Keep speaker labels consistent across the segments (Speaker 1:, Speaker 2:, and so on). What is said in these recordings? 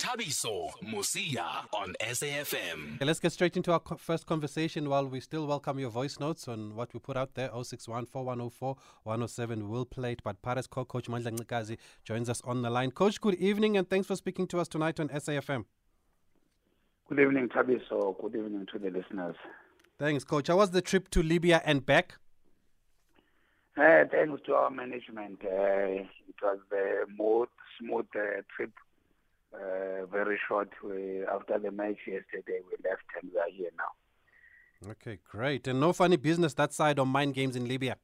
Speaker 1: Thabiso Mosia on SAFM.
Speaker 2: Okay, let's get straight into our co- first conversation while we still welcome your voice notes on what we put out there 061 4104 107. We'll play it, but Pirates co coach Mandla Ncikazi joins us on the line. Coach, good evening and thanks for speaking to us tonight on SAFM.
Speaker 3: Good evening, Thabiso. Good evening to the listeners.
Speaker 2: Thanks, coach. How was the trip to Libya and back?
Speaker 3: Uh, thanks to our management, uh, it was a smooth, smooth uh, trip. Uh, very short. We, after the match yesterday, we left and we are here now.
Speaker 2: Okay, great. And no funny business that side on mind games in Libya.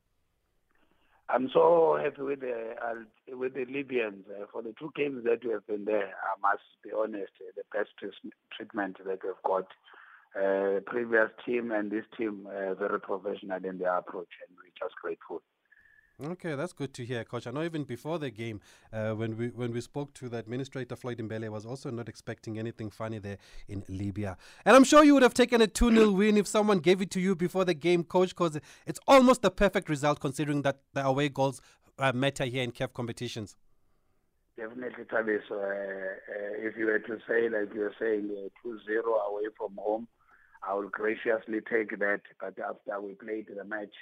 Speaker 3: I'm so happy with the uh, with the Libyans uh, for the two games that we have been there. I must be honest, uh, the best treatment that we've got. Uh, previous team and this team uh, very professional in their approach, and we're just grateful.
Speaker 2: Okay, that's good to hear, Coach. I know even before the game, uh, when we when we spoke to the administrator Floyd Mbele, was also not expecting anything funny there in Libya. And I'm sure you would have taken a 2 0 win if someone gave it to you before the game, Coach, because it's almost the perfect result considering that the away goals uh, matter here in CAF competitions.
Speaker 3: Definitely, Tavis. Uh, uh, if you were to say, like you were saying, uh, 2-0 away from home, I will graciously take that. But after we played the match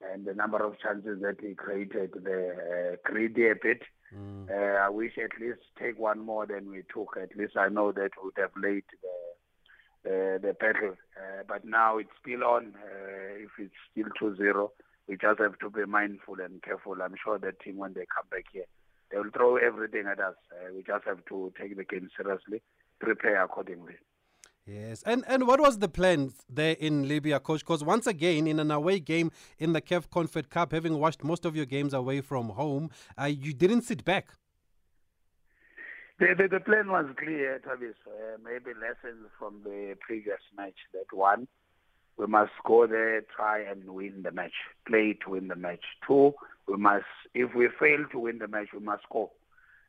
Speaker 3: and the number of chances that we created, the uh, greedy a bit.
Speaker 2: Mm.
Speaker 3: Uh, I wish at least take one more than we took. At least I know that would have laid the the, the battle. Uh, but now it's still on. Uh, if it's still 2-0, we just have to be mindful and careful. I'm sure that team, when they come back here, they will throw everything at us. Uh, we just have to take the game seriously, prepare accordingly.
Speaker 2: Yes, and and what was the plan there in Libya, coach? Because once again, in an away game in the CAF Confed Cup, having watched most of your games away from home, uh, you didn't sit back.
Speaker 3: The, the, the plan was clear, Tavis. Uh, maybe lessons from the previous match. That one, we must go there, try and win the match, play to win the match. Two, we must, if we fail to win the match, we must score.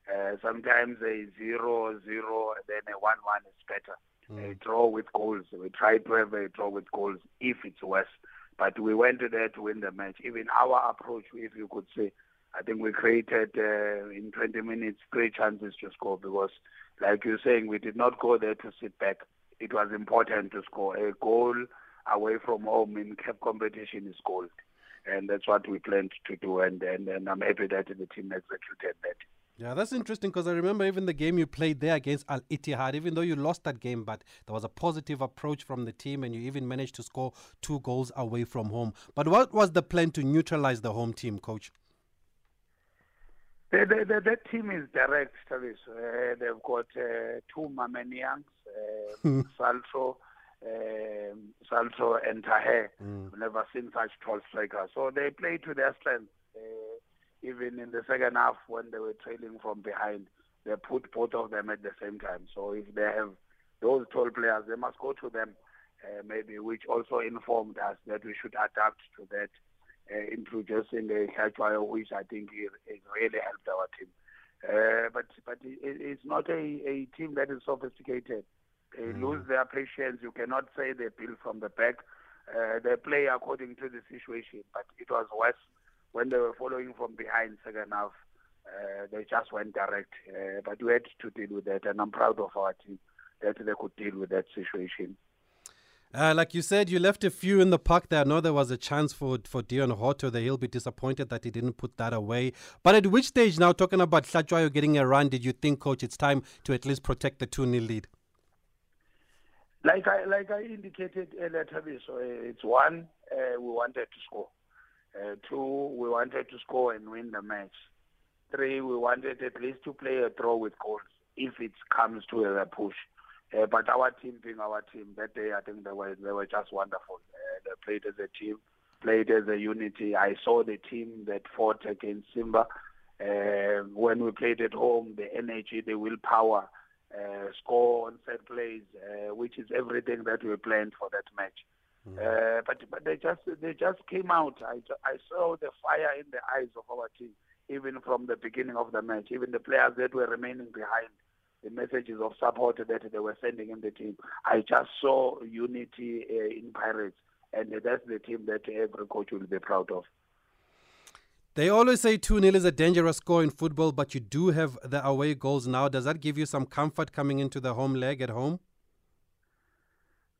Speaker 3: Uh, sometimes a zero, zero, then a one-one is better. A draw with goals. We tried to have a draw with goals if it's worse, but we went there to win the match. Even our approach, if you could say, I think we created uh, in 20 minutes three chances to score because, like you're saying, we did not go there to sit back. It was important to score. A goal away from home in cup competition is gold, and that's what we planned to do. And and, and I'm happy that the team executed that.
Speaker 2: Yeah, that's interesting because I remember even the game you played there against Al Ittihad, even though you lost that game, but there was a positive approach from the team and you even managed to score two goals away from home. But what was the plan to neutralize the home team, coach?
Speaker 3: The, the, the, that team is direct service. Uh, they've got uh, two Mamenians, uh, Salto, um Salto and Tahe.
Speaker 2: Mm.
Speaker 3: Never seen such tall strikers. So they play to their strength. Uh, even in the second half, when they were trailing from behind, they put both of them at the same time. So if they have those tall players, they must go to them. Uh, maybe which also informed us that we should adapt to that uh, introducing a Hlatshwayo, which I think it really helped our team. Uh, but but it, it's not a, a team that is sophisticated. They
Speaker 2: Mm.
Speaker 3: lose their patience. You cannot say they build from the back. Uh, they play according to the situation. But it was worse when they were following from behind second half. Uh, they just went direct. Uh, but we had to deal with that, and I'm proud of our team that they could deal with that situation.
Speaker 2: Uh, like you said, you left a few in the park there. I know there was a chance for, for Deon Hotto that he'll be disappointed that he didn't put that away. But at which stage now, talking about Hlatshwayo getting a run, did you think, coach, it's time to at least protect the 2 0 lead?
Speaker 3: Like I like I indicated earlier, Tabi, so it's one, uh, we wanted to score. Uh, two, we wanted to score and win the match. Three, we wanted at least to play a draw with goals if it comes to a push. Uh, but our team being our team, that day I think they were they were just wonderful. Uh, they played as a team, played as a unity. I saw the team that fought against Simba. Uh, when we played at home, the energy, the willpower, uh, score on set plays, uh, which is everything that we planned for that match. Uh, but but they just they just came out. I I saw the fire in the eyes of our team, even from the beginning of the match. Even the players that were remaining behind, the messages of support that they were sending in the team. I just saw unity uh, in Pirates, and that's the team that every coach will be proud of.
Speaker 2: They always say 2 0 is a dangerous score in football, but you do have the away goals now. Does that give you some comfort coming into the home leg at home?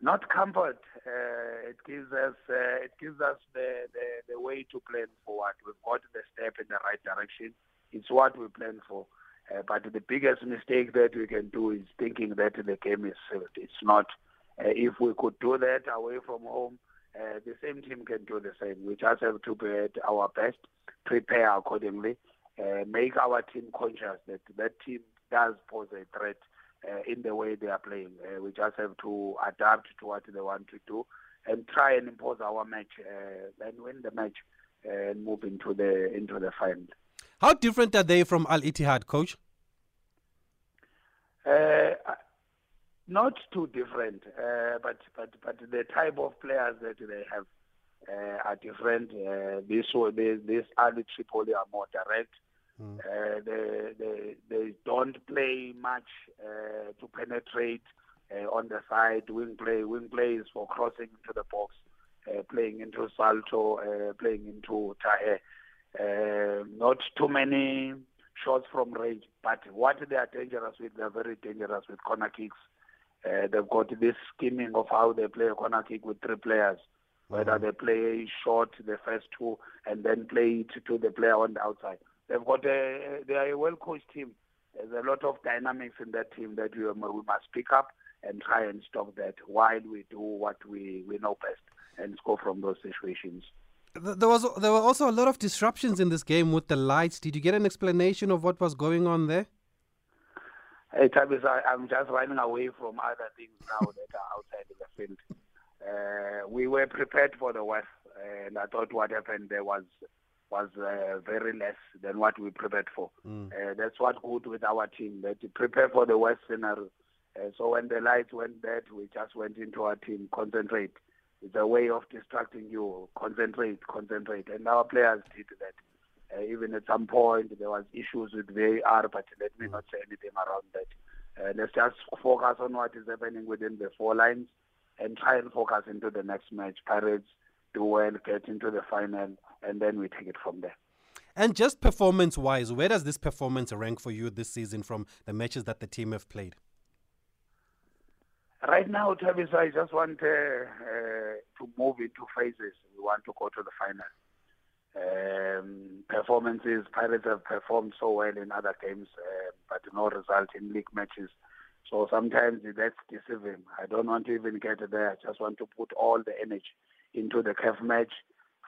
Speaker 3: Not comfort. Uh, it gives us uh, it gives us the, the, the way to plan forward. We've got the step in the right direction. It's what we plan for. Uh, but the biggest mistake that we can do is thinking that the game is sealed. It's not. Uh, if we could do that away from home, uh, the same team can do the same. We just have to be at our best, prepare accordingly, uh, make our team conscious that that team does pose a threat uh, in the way they are playing. Uh, we just have to adapt to what they want to do and try and impose our match uh, and win the match and move into the into the final.
Speaker 2: How different are they from Al Ittihad, coach?
Speaker 3: Uh, not too different, uh, but but but the type of players that they have uh, are different. Uh, this this this Ahli Tripoli are more direct. Mm. Uh, they, they they don't play much uh, to penetrate uh, on the side. Wing play wing play is for crossing into the box, uh, playing into Salto, uh, playing into Tahe. Uh, not too many shots from range, but what they are dangerous with, they are very dangerous with corner kicks. Uh, they've got this scheming of how they play a corner kick with three players, whether mm-hmm. they play short the first two and then play it to the player on the outside. They've got a, they are a well coached team. There's a lot of dynamics in that team that we, we must pick up and try and stop that while we do what we, we know best and score from those situations.
Speaker 2: There was there were also a lot of disruptions in this game with the lights. Did you get an explanation of what was going on there?
Speaker 3: Hey, Tabis, I, I'm just running away from other things now that are outside the field. Uh, we were prepared for the worst, and I thought what happened there was was uh, very less than what we prepared for. Mm. Uh, that's what good with our team, that we prepare for the worst scenario. Uh, so when the lights went bad, we just went into our team, concentrate. It's a way of distracting you, concentrate, concentrate. And our players did that. Uh, even at some point, there was issues with VAR, but let me not say anything around that. Uh, let's just focus on what is happening within the four lines and try and focus into the next match. Pirates do well, get into the final, and then we take it from there.
Speaker 2: And just performance wise, where does this performance rank for you this season from the matches that the team have played?
Speaker 3: Right now, Travis, I just want uh, uh, to move into phases. We want to go to the final. Um, performances, Pirates have performed so well in other games, uh, but no result in league matches. So sometimes that's deceiving. I don't want to even get there. I just want to put all the energy into the CAF match,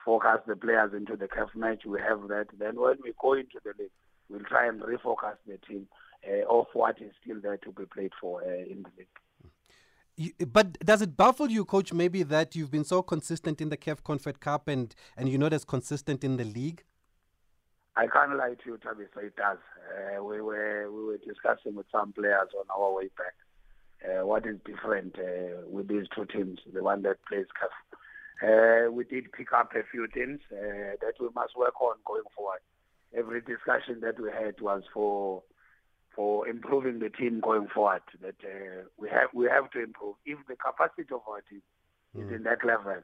Speaker 3: focus the players into the CAF match. We have that. Then when we go into the league, we'll try and refocus the team uh, of what is still there to be played for uh, in the league.
Speaker 2: But does it baffle you, coach, maybe that you've been so consistent in the CAF Confed Cup and, and you're not as consistent in the league?
Speaker 3: I can't lie to you, Tabi, so it does. Uh, we were we were discussing with some players on our way back. Uh, what is different uh, with these two teams, the one that plays CAF? Uh, we did pick up a few things uh, that we must work on going forward. Every discussion that we had was for for improving the team going forward. That uh, we have we have to improve. If the capacity of our team mm. is in that level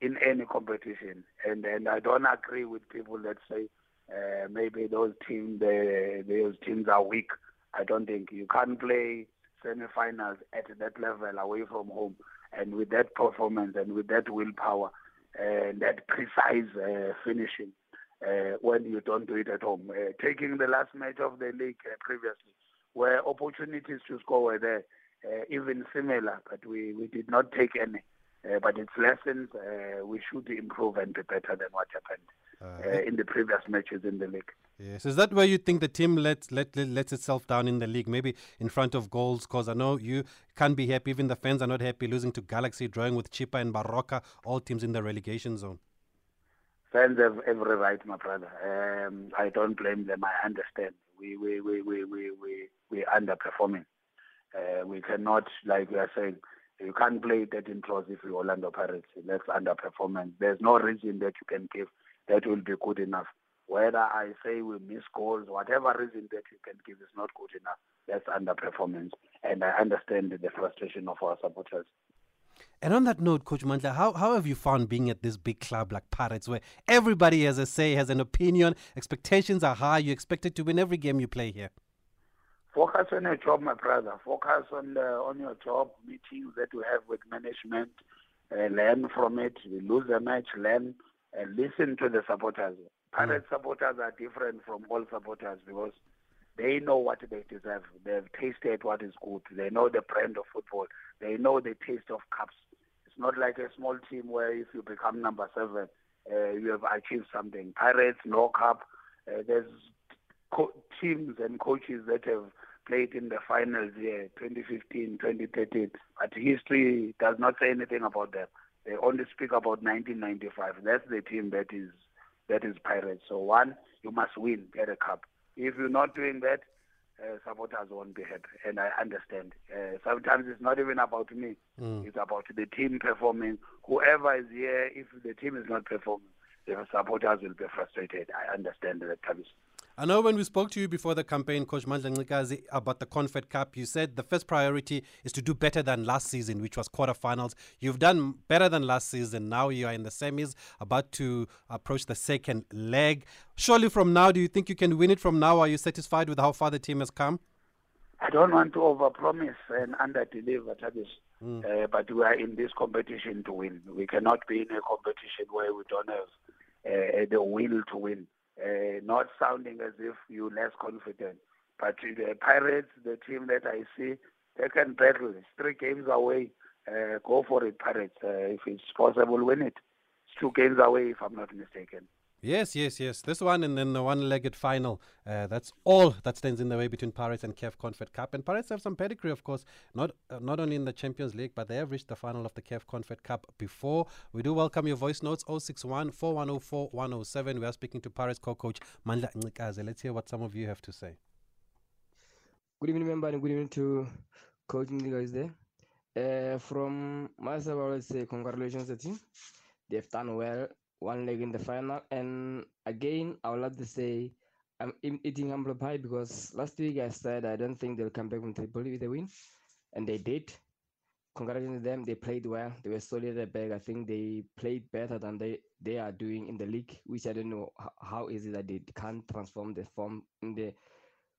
Speaker 3: in any competition, and and I don't agree with people that say uh, maybe those teams the, those teams are weak. I don't think you can't play semi-finals at that level away from home and with that performance and with that willpower and that precise uh, finishing uh, when you don't do it at home. Uh, taking the last match of the league uh, previously, where opportunities to score were there, uh, even similar, but we, we did not take any. Uh, but it's lessons uh, we should improve and be better than what happened uh, in the previous matches in the league.
Speaker 2: Yes, is that where you think the team lets let, let lets itself down in the league? Maybe in front of goals, because I know you can't be happy. Even the fans are not happy losing to Galaxy, drawing with Chippa and Baroka, all teams in the relegation zone.
Speaker 3: Fans have every right, my brother. Um, I don't blame them. I understand. We we we we we we we underperforming. Uh, we cannot, like we are saying, you can't play 13 draws if you Orlando Pirates. That's underperformance. There's no reason that you can give that will be good enough. Whether I say we miss goals, whatever reason that you can give is not good enough. That's underperformance. And I understand the frustration of our supporters.
Speaker 2: And on that note, Coach Mandla, how, how have you found being at this big club like Pirates where everybody has a say, has an opinion, expectations are high, you're expected to win every game you play here?
Speaker 3: Focus on your job, my brother. Focus on the, on your job, meetings that you have with management. Uh, learn from it. We lose a match, learn and listen to the supporters. Pirate mm. supporters are different from all supporters because they know what they deserve. They've tasted what is good. They know the brand of football. They know the taste of cups. It's not like a small team where if you become number seven, uh, you have achieved something. Pirates, no cup. Uh, there's co- teams and coaches that have played in the finals here, 2015, 2013, but history does not say anything about them. They only speak about 1995. That's the team that is that is Pirates. So one, you must win, get a cup. If you're not doing that, uh, supporters won't be happy, and I understand. Uh, sometimes it's not even about me; mm. it's about the team performing. Whoever is here, if the team is not performing, the supporters will be frustrated. I understand that, Tavis.
Speaker 2: I know when we spoke to you before the campaign, Coach Mandla Ncikazi, about the Confed Cup, you said the first priority is to do better than last season, which was quarterfinals. You've done better than last season. Now you are in the semis, about to approach the second leg. Surely from now, do you think you can win it from now? Are you satisfied with how far the team has come?
Speaker 3: I don't want to overpromise and underdeliver, Tabish. Mm. Uh, but we are in this competition to win. We cannot be in a competition where we don't have uh, the will to win uh, not sounding as if you're less confident. But the Pirates, the team that I see, they can battle. It's three games away. Uh, go for it, Pirates. Uh, if it's possible, win it. It's two games away, if I'm not mistaken.
Speaker 2: Yes, yes, yes. This one and then the one-legged final. Uh, that's all that stands in the way between Pirates and CAF Confed Cup. And Pirates have some pedigree, of course, not uh, not only in the Champions League, but they have reached the final of the CAF Confed Cup before. We do welcome your voice notes 061 4104 107. We are speaking to Pirates co-coach Mandla Ncikazi. Let's hear what some of you have to say.
Speaker 4: Good evening, member, and good evening to Coach guys there. Uh, from myself, I would say congratulations to the team. They've done well one leg in the final. And again, I would like to say I'm eating humble pie because last week I said I don't think they'll come back from Tripoli with a win, and they did. Congratulations to them. They played well. They were solid at back. I think they played better than they, they are doing in the league, which I don't know how, how is it that they can't transform the form in the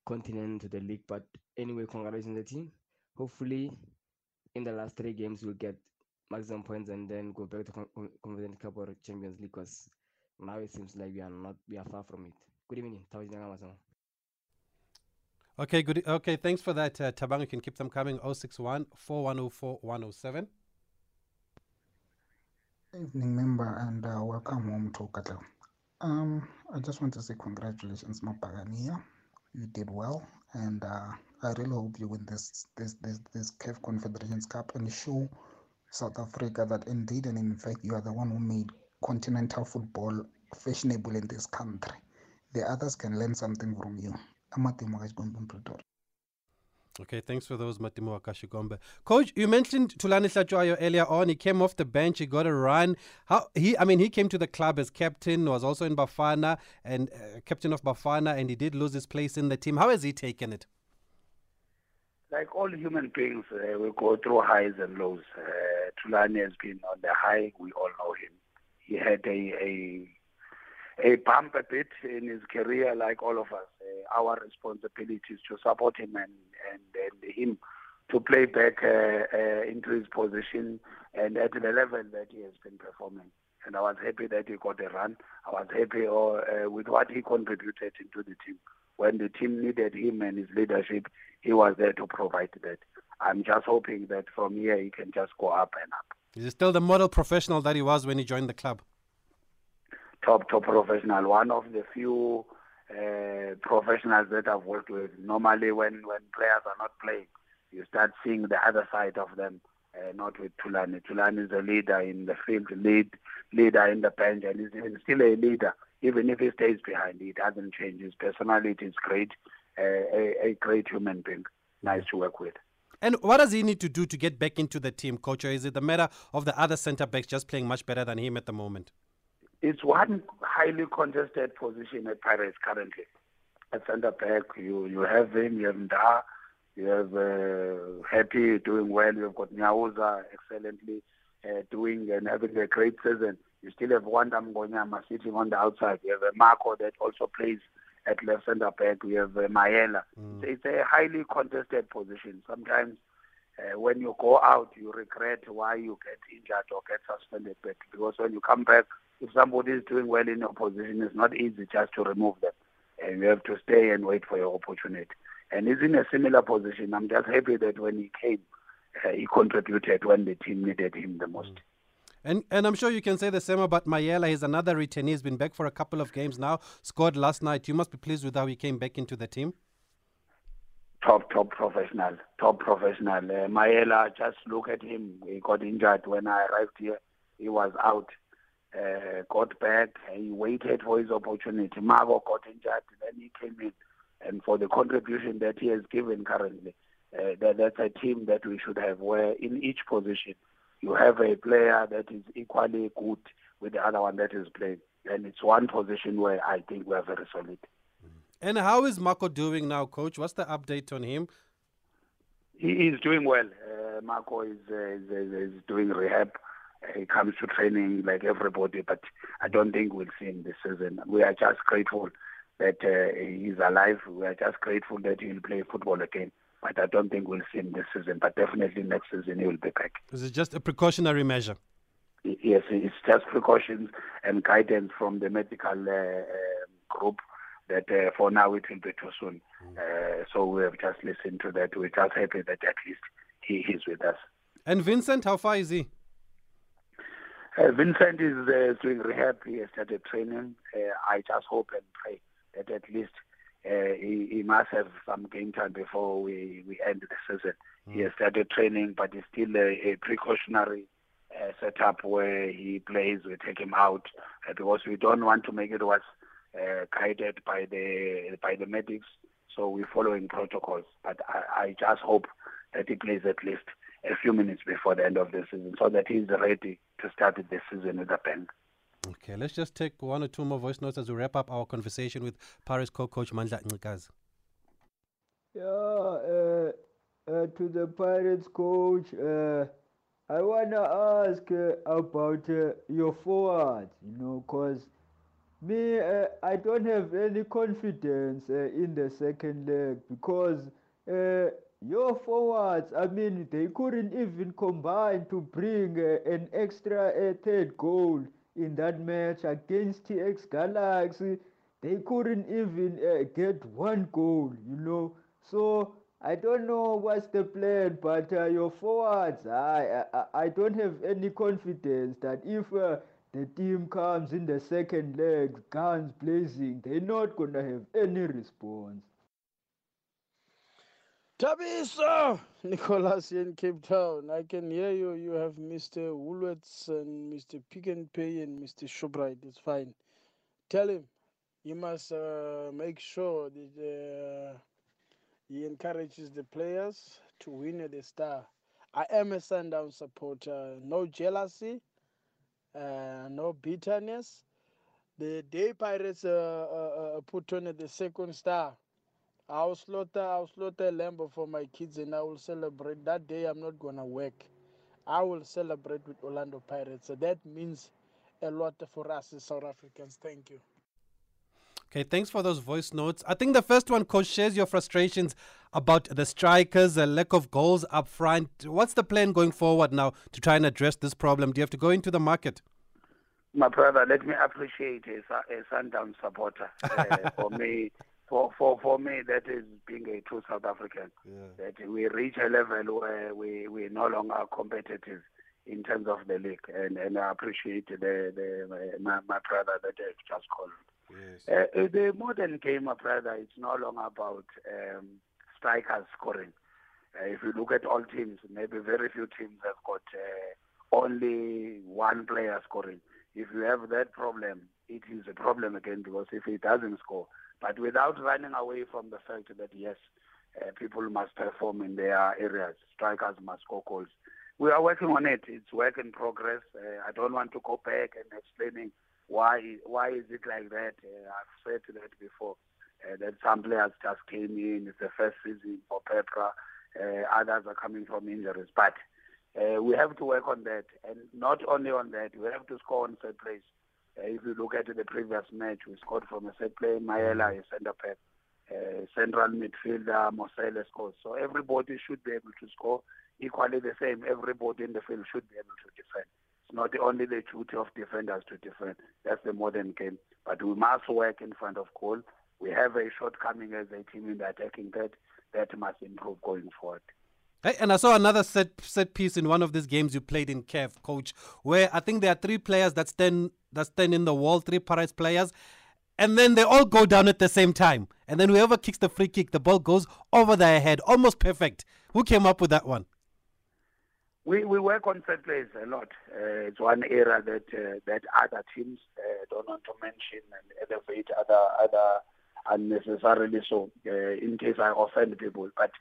Speaker 4: continent to the league. But anyway, congratulations to the team. Hopefully, in the last three games, we'll get maximum points and then go back to Confederations Cup or Champions League because now it seems like we are not we are far from it. Good evening.
Speaker 2: Okay, good. Okay, thanks for that, uh, Tabang. You can keep them coming. 061 4104 107.
Speaker 5: Evening, member, and uh, welcome home to Katla. Um, I just want to say congratulations, Mapagania. You did well, and uh, I really hope you win this this this this CAF Confederations Cup and show South Africa that indeed and in fact you are the one who made continental football fashionable in this country. The others can learn something from you.
Speaker 2: Okay, thanks for those, Matimo Akashigombe. Coach, you mentioned Thulani Hlatshwayo earlier on. He came off the bench, he got a run. How he? I mean, he came to the club as captain, was also in Bafana and uh, captain of Bafana, and he did lose his place in the team. How has he taken it?
Speaker 3: Like all human beings, uh, we go through highs and lows. Uh, Thulani has been on the high. We all know him. He had a a, a bump a bit in his career, like all of us. Uh, our responsibility is to support him and and, and him to play back uh, uh, into his position and at the level that he has been performing. And I was happy that he got a run. I was happy uh, with what he contributed into the team when the team needed him and his leadership, he was there to provide that. I'm just hoping that from here he can just go up and up.
Speaker 2: Is he still the model professional that he was when he joined the club?
Speaker 3: Top, top professional. One of the few uh, professionals that I've worked with. Normally, when, when players are not playing, you start seeing the other side of them. Uh, not with Thulani. Thulani is a leader in the field, lead leader in the bench, and he's still a leader even if he stays behind, he doesn't change. His personality is great, uh, a, a great human being, nice to work with.
Speaker 2: And what does he need to do to get back into the team, coach? Or is it the matter of the other centre backs just playing much better than him at the moment?
Speaker 3: It's one highly contested position at Pirates currently. At centre back, you, you have him, you have Ndah, you have uh, happy, doing well. You've got Nyauza excellently uh, doing and having a great season. You still have Wanda Mngonyama sitting on the outside. You have a Marco that also plays at left centre back. We have uh, Maela.
Speaker 2: Mm.
Speaker 3: It's a highly contested position. Sometimes uh, when you go out, you regret why you get injured or get suspended. But because when you come back, if somebody is doing well in your position, it's not easy just to remove them. And you have to stay and wait for your opportunity. And he's in a similar position. I'm just happy that when he came, uh, he contributed when the team needed him the most.
Speaker 2: And and I'm sure you can say the same about Maela. He's another returnee. He's been back for a couple of games now. Scored last night. You must be pleased with how he came back into the team.
Speaker 3: Top, top professional, top professional. Uh, Maela, just look at him. He got injured when I arrived here. He was out. Uh, got back. He waited for his opportunity. Margo got injured. Then he came in. And for the contribution that he has given currently, uh, that, that's a team that we should have where in each position you have a player that is equally good with the other one that is playing. And it's one position where I think we're very solid.
Speaker 2: And how is Marco doing now, coach? What's the update on him?
Speaker 3: He is doing well. Uh, Marco is, uh, is, is, is doing rehab. Uh, he comes to training like everybody, but I don't think we'll see him this season. We are just grateful that uh, he's alive. We are just grateful that he'll play football again. But I don't think we'll see him this season. But definitely next season he will be back.
Speaker 2: Is it just a precautionary measure?
Speaker 3: Yes, it's just precautions and guidance from the medical uh, uh, group that uh, for now it will be too soon. Uh, so we have just listened to that. We're just happy that at least he is with us.
Speaker 2: And Vincent, how far is he?
Speaker 3: Uh, Vincent is uh, doing rehab. He has started training. Uh, I just hope and pray that at least uh, he, he must have some game time before we, we end the season. He has started training, but it's still a, a precautionary uh, setup where he plays. We take him out uh, because we don't want to make it worse. Uh, guided by the by the medics, so we're following protocols. But I, I just hope that he plays at least a few minutes before the end of the season, so that he's ready to start the season with a bang.
Speaker 2: Okay, let's just take one or two more voice notes as we wrap up our conversation with Pirates co-coach Mandla Ncikazi.
Speaker 6: Yeah, uh, uh, to the Pirates coach, uh, I wanna ask uh, about uh, your forwards, you know, cause me, uh, I don't have any confidence in the second leg because your forwards, I mean, they couldn't even combine to bring an extra third goal in that match against TS Galaxy. They couldn't even uh, get one goal, you know. So I don't know what's the plan, but uh, your forwards, I, I I don't have any confidence that if uh, the team comes in the second leg, guns blazing, they're not gonna have any response.
Speaker 7: Tabiso, Nicholas in Cape Town. I can hear you. You have Mr. Woolworths and Mr. Pick and Pay and Mr. Shoprite. It's fine. Tell him he must uh, make sure that uh, he encourages the players to win the star. I am a sundown supporter. No jealousy, uh, no bitterness. The day Pirates uh, uh, uh, put on the second star, I'll slaughter, I'll slaughter a lamb for my kids and I will celebrate. That day I'm not gonna work. I will celebrate with Orlando Pirates. So that means a lot for us as South Africans. Thank you.
Speaker 2: Okay, thanks for those voice notes. I think the first one, coach, shares your frustrations about the strikers, the lack of goals up front. What's the plan going forward now to try and address this problem? Do you have to go into the market?
Speaker 3: My brother, let me appreciate a, a Sundown supporter. Uh, for me, for, for, for me, that is being a true South African. That we reach a level where we, we no longer competitive in terms of the league. And, and I appreciate the, the, my, my brother that has just called. Uh, uh, the modern game, my brother, it's no longer about um, strikers scoring. Uh, if you look at all teams, maybe very few teams have got uh, only one player scoring. If you have that problem, it is a problem again because if he doesn't score, but without running away from the fact that yes, uh, people must perform in their areas, strikers must score goals. We are working on it. It's work in progress. Uh, I don't want to go back and explaining why why is it like that. Uh, I've said that before. Uh, that some players just came in. It's the first season for Peprah. Uh, others are coming from injuries, but uh, we have to work on that, and not only on that, we have to score on third plays. Uh, if you look at the previous match, we scored from a set play. Maela is centre back. Uh, central midfielder Mosele scores. So everybody should be able to score. Equally the same, everybody in the field should be able to defend. It's not only the duty of defenders to defend. That's the modern game. But we must work in front of goal. We have a shortcoming as a team in the attacking third. That must improve going forward.
Speaker 2: Hey, and I saw another set set piece in one of these games you played in CAF, coach, where I think there are three players that stand that stand in the wall, three Pirates players, and then they all go down at the same time. And then whoever kicks the free kick, the ball goes over their head, almost perfect. Who came up with that one?
Speaker 3: We we work on set plays a lot. Uh, it's one area that uh, that other teams uh, don't want to mention and elevate other other unnecessarily so. Uh, in case I offend people, but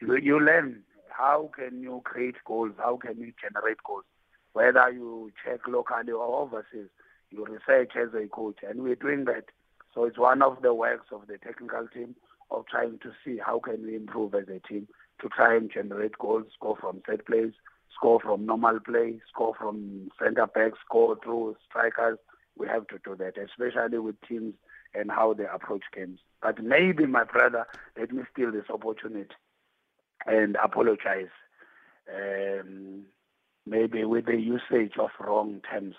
Speaker 3: you, you learn how can you create goals, how can you generate goals, whether you check locally or overseas. You research as a coach, and we're doing that. So it's one of the works of the technical team of trying to see how can we improve as a team to try and generate goals, score from set plays, score from normal play, score from centre backs, score through strikers. We have to do that, especially with teams and how they approach games. But maybe, my brother, let me steal this opportunity and apologize. Um, maybe with the usage of wrong terms,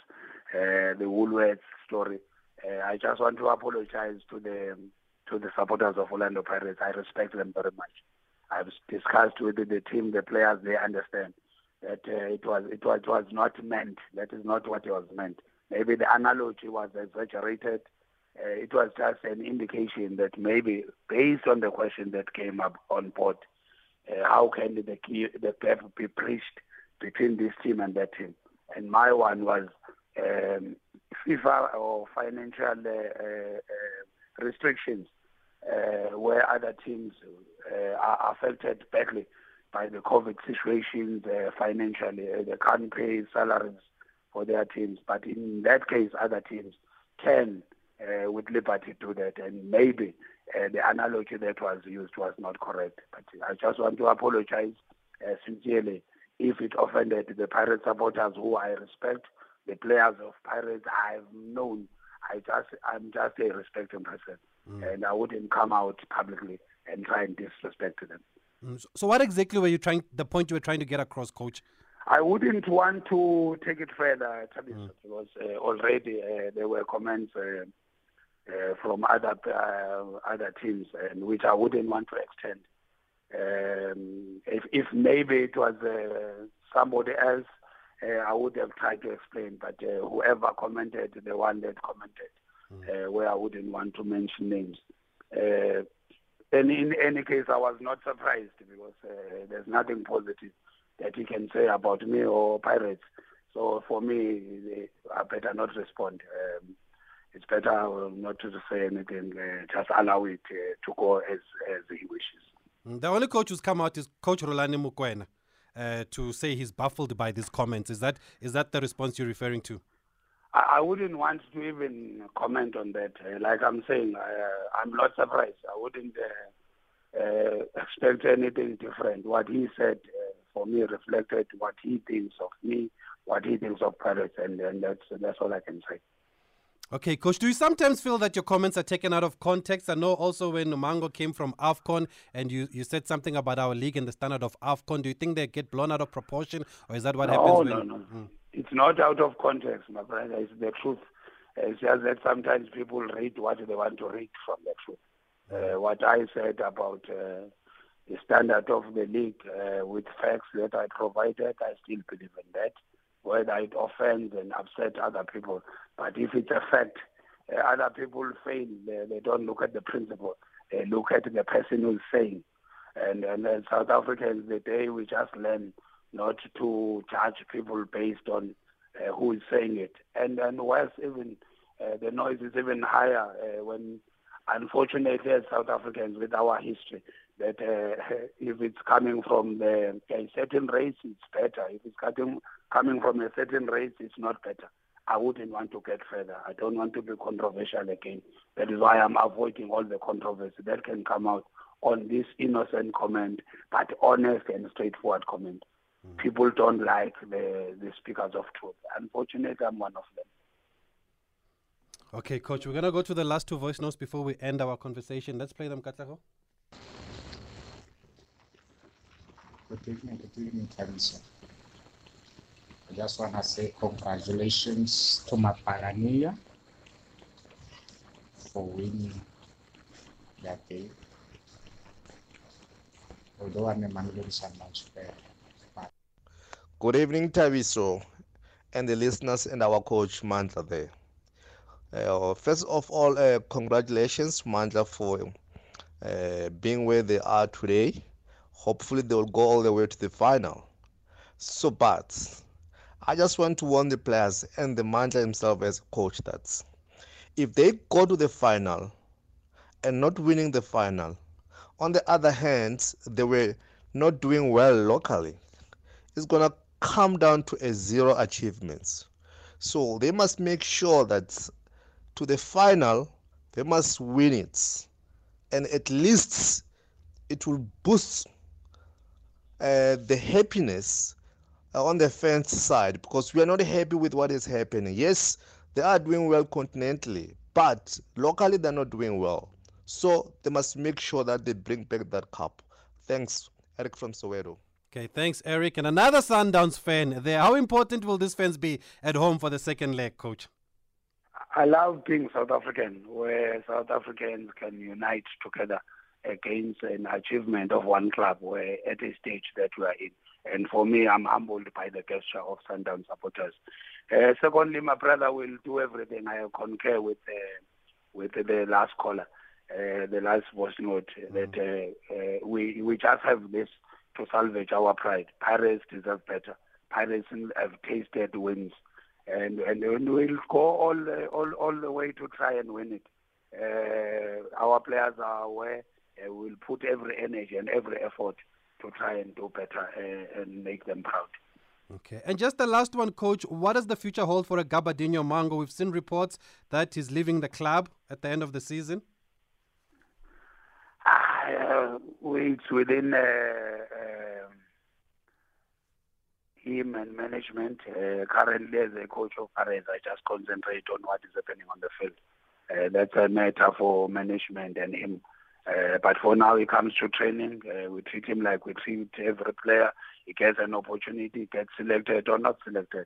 Speaker 3: uh, the Woolworths story. Uh, I just want to apologize to the to the supporters of Orlando Pirates. I respect them very much. I've discussed with the team, the players. They understand that uh, it was it was it was not meant. That is not what it was meant. Maybe the analogy was exaggerated. Uh, it was just an indication that maybe based on the question that came up on board, uh, how can the the gap be bridged between this team and that team? And my one was um, FIFA or financial uh, uh, restrictions uh, where other teams uh, are affected badly by the COVID situations uh, financially. they can't pay salaries for their teams. But in that case, other teams can, with liberty, do that. And maybe the analogy that was used was not correct. But I just want to apologize sincerely if it offended the Pirate supporters who I respect the players of Pirates I've known. I just I'm just a respecting person, mm. and I wouldn't come out publicly and try and disrespect them.
Speaker 2: Mm. So, what exactly were you trying? The point you were trying to get across, coach?
Speaker 3: I wouldn't want to take it further, mm. because uh, already uh, there were comments uh, uh from other uh, other teams, and which I wouldn't want to extend. Um, if, if maybe it was uh, somebody else I would have tried to explain, but uh, whoever commented, the one that commented, mm. uh, where I wouldn't want to mention names. Uh, and in any case, I was not surprised because uh, there's nothing positive that he can say about me or Pirates. So for me, I better not respond. Um, it's better not to say anything. Uh, just allow it uh, to go as as he wishes.
Speaker 2: The only coach who's come out is Coach Rhulani Mokwena uh, to say he's baffled by these comments. Is that is that the response you're referring to?
Speaker 3: I, I wouldn't want to even comment on that. Uh, like I'm saying, I, I'm not surprised. I wouldn't uh, uh, expect anything different. What he said uh, for me reflected what he thinks of me, what he thinks of Paris, and, and that's that's all I can say.
Speaker 2: Okay, coach, do you sometimes feel that your comments are taken out of context? I know also when Mhango came from AFCON and you, you said something about our league and the standard of AFCON, do you think they get blown out of proportion or is that what
Speaker 3: no,
Speaker 2: happens?
Speaker 3: When, no, no, no. Mm. It's not out of context, my brother. It's the truth. It's just that sometimes people read what they want to read from the truth. Uh, what I said about uh, the standard of the league uh, with facts that I provided, I still believe in that whether it offends and upset other people. But if it's a fact, uh, other people fail. They, they, don't look at the principle. They look at the person who's saying. And, and as South Africans, the day we just learn not to judge people based on uh, who is saying it. And, and worse, even uh, the noise is even higher uh, when, unfortunately, as South Africans, with our history, that uh, if it's coming from the, a certain race, it's better. If it's coming, coming from a certain race, it's not better. I wouldn't want to get further. I don't want to be controversial again. That is why I'm avoiding all the controversy that can come out on this innocent comment, but honest and straightforward comment. People don't like the, the speakers of truth. Unfortunately, I'm one of them.
Speaker 2: Okay, coach, we're going to go to the last two voice notes before we end our conversation. Let's play them, Katlaho.
Speaker 5: Good evening, good evening, Thabiso. I just want to say congratulations to Mapagania for winning that game. Although I'm a Mamelodi Sundowns but
Speaker 8: Good evening, Thabiso, and the listeners and our coach Mandla there. Uh, first of all, uh, congratulations, Mandla, for uh, being where they are today. Hopefully, they will go all the way to the final. So, but I just want to warn the players and the manager himself as coach that if they go to the final and not winning the final, on the other hand, they were not doing well locally it's going to come down to a zero achievements. So they must make sure that to the final, they must win it. And at least it will boost uh, the happiness uh, on the fans side because we are not happy with what is happening. Yes, they are doing well continentally, but locally they're not doing well. So they must make sure that they bring back that cup. Thanks, Eric from Soweto.
Speaker 2: Okay, thanks, Eric. And another Sundowns fan there. How important will this fans be at home for the second leg, coach?
Speaker 3: I love being South African, where South Africans can unite together against an achievement of one club where at a stage that we are in. And for me, I'm humbled by the gesture of Sundown supporters. Uh, secondly, my brother will do everything. I concur with uh, with the last caller, uh, the last voice note, that uh, uh, we we just have this to salvage our pride. Pirates deserve better. Pirates have tasted wins, and and, and we'll go all the, all all the way to try and win it. Uh, our players are aware. Uh, we'll put every energy and every effort to try and do better uh, and make them proud.
Speaker 2: Okay. And just the last one, coach. What does the future hold for a Gabadinho Mhango? We've seen reports that he's leaving the club at the end of the season.
Speaker 3: Uh, it's within uh, um him and management. Uh, currently, as a coach of Paris, I just concentrate on what is happening on the field. Uh, that's a matter for management and him. Uh, but for now, he comes to training. Uh, we treat him like we treat every player. He gets an opportunity, gets selected or not selected,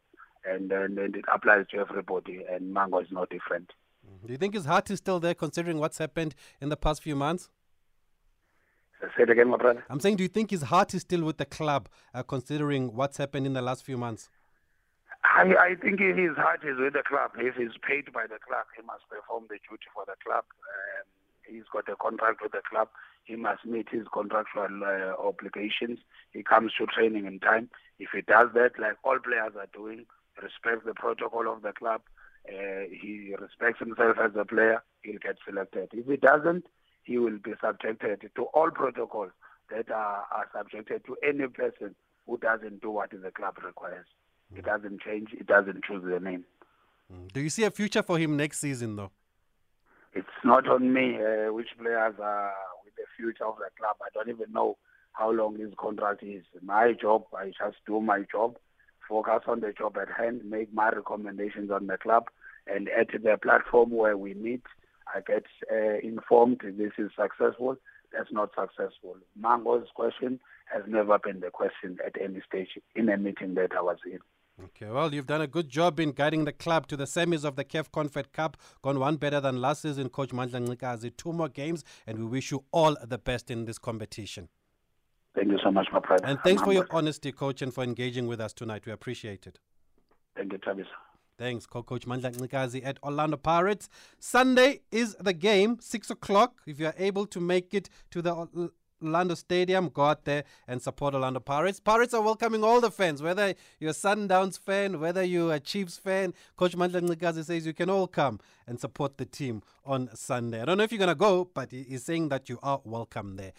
Speaker 3: and, and, and it applies to everybody. And Mhango is no different.
Speaker 2: Do you think his heart is still there, considering what's happened in the past few months?
Speaker 3: Say it again, my brother.
Speaker 2: I'm saying, do you think his heart is still with the club, uh, considering what's happened in the last few months?
Speaker 3: I, I think his heart is with the club. If he's paid by the club, he must perform the duty for the club. Um, he's got a contract with the club. He must meet his contractual uh, obligations. He comes to training in time. If he does that, like all players are doing, respect the protocol of the club, uh, he respects himself as a player, he'll get selected. If he doesn't, he will be subjected to all protocols that are, are subjected to any person who doesn't do what the club requires. It doesn't change, it doesn't choose the name.
Speaker 2: Do you see a future for him next season, though?
Speaker 3: It's not on me uh, which players are with the future of the club. I don't even know how long his contract is. My job, I just do my job, focus on the job at hand, make my recommendations on the club, and at the platform where we meet, I get uh, informed this is successful, that's not successful. Mhango's question has never been the question at any stage in a meeting that I was in.
Speaker 2: Okay, well, you've done a good job in guiding the club to the semis of the CAF Confed Cup. Gone one better than last season, Coach Mandla Ncikazi. Two more games, and we wish you all the best in this competition.
Speaker 3: Thank you so much, my brother.
Speaker 2: And thanks
Speaker 3: I'm
Speaker 2: for your honesty, Coach, and for engaging with us tonight. We appreciate it.
Speaker 3: Thank you, Travis.
Speaker 2: Thanks, co-coach Mandla Ncikazi at Orlando Pirates. Sunday is the game, 6 o'clock. If you are able to make it to the Orlando Stadium, go out there and support Orlando Pirates. Pirates are welcoming all the fans, whether you're a Sundowns fan, whether you're a Chiefs fan. Coach Mandla Ncikazi says you can all come and support the team on Sunday. I don't know if you're going to go, but he's saying that you are welcome there.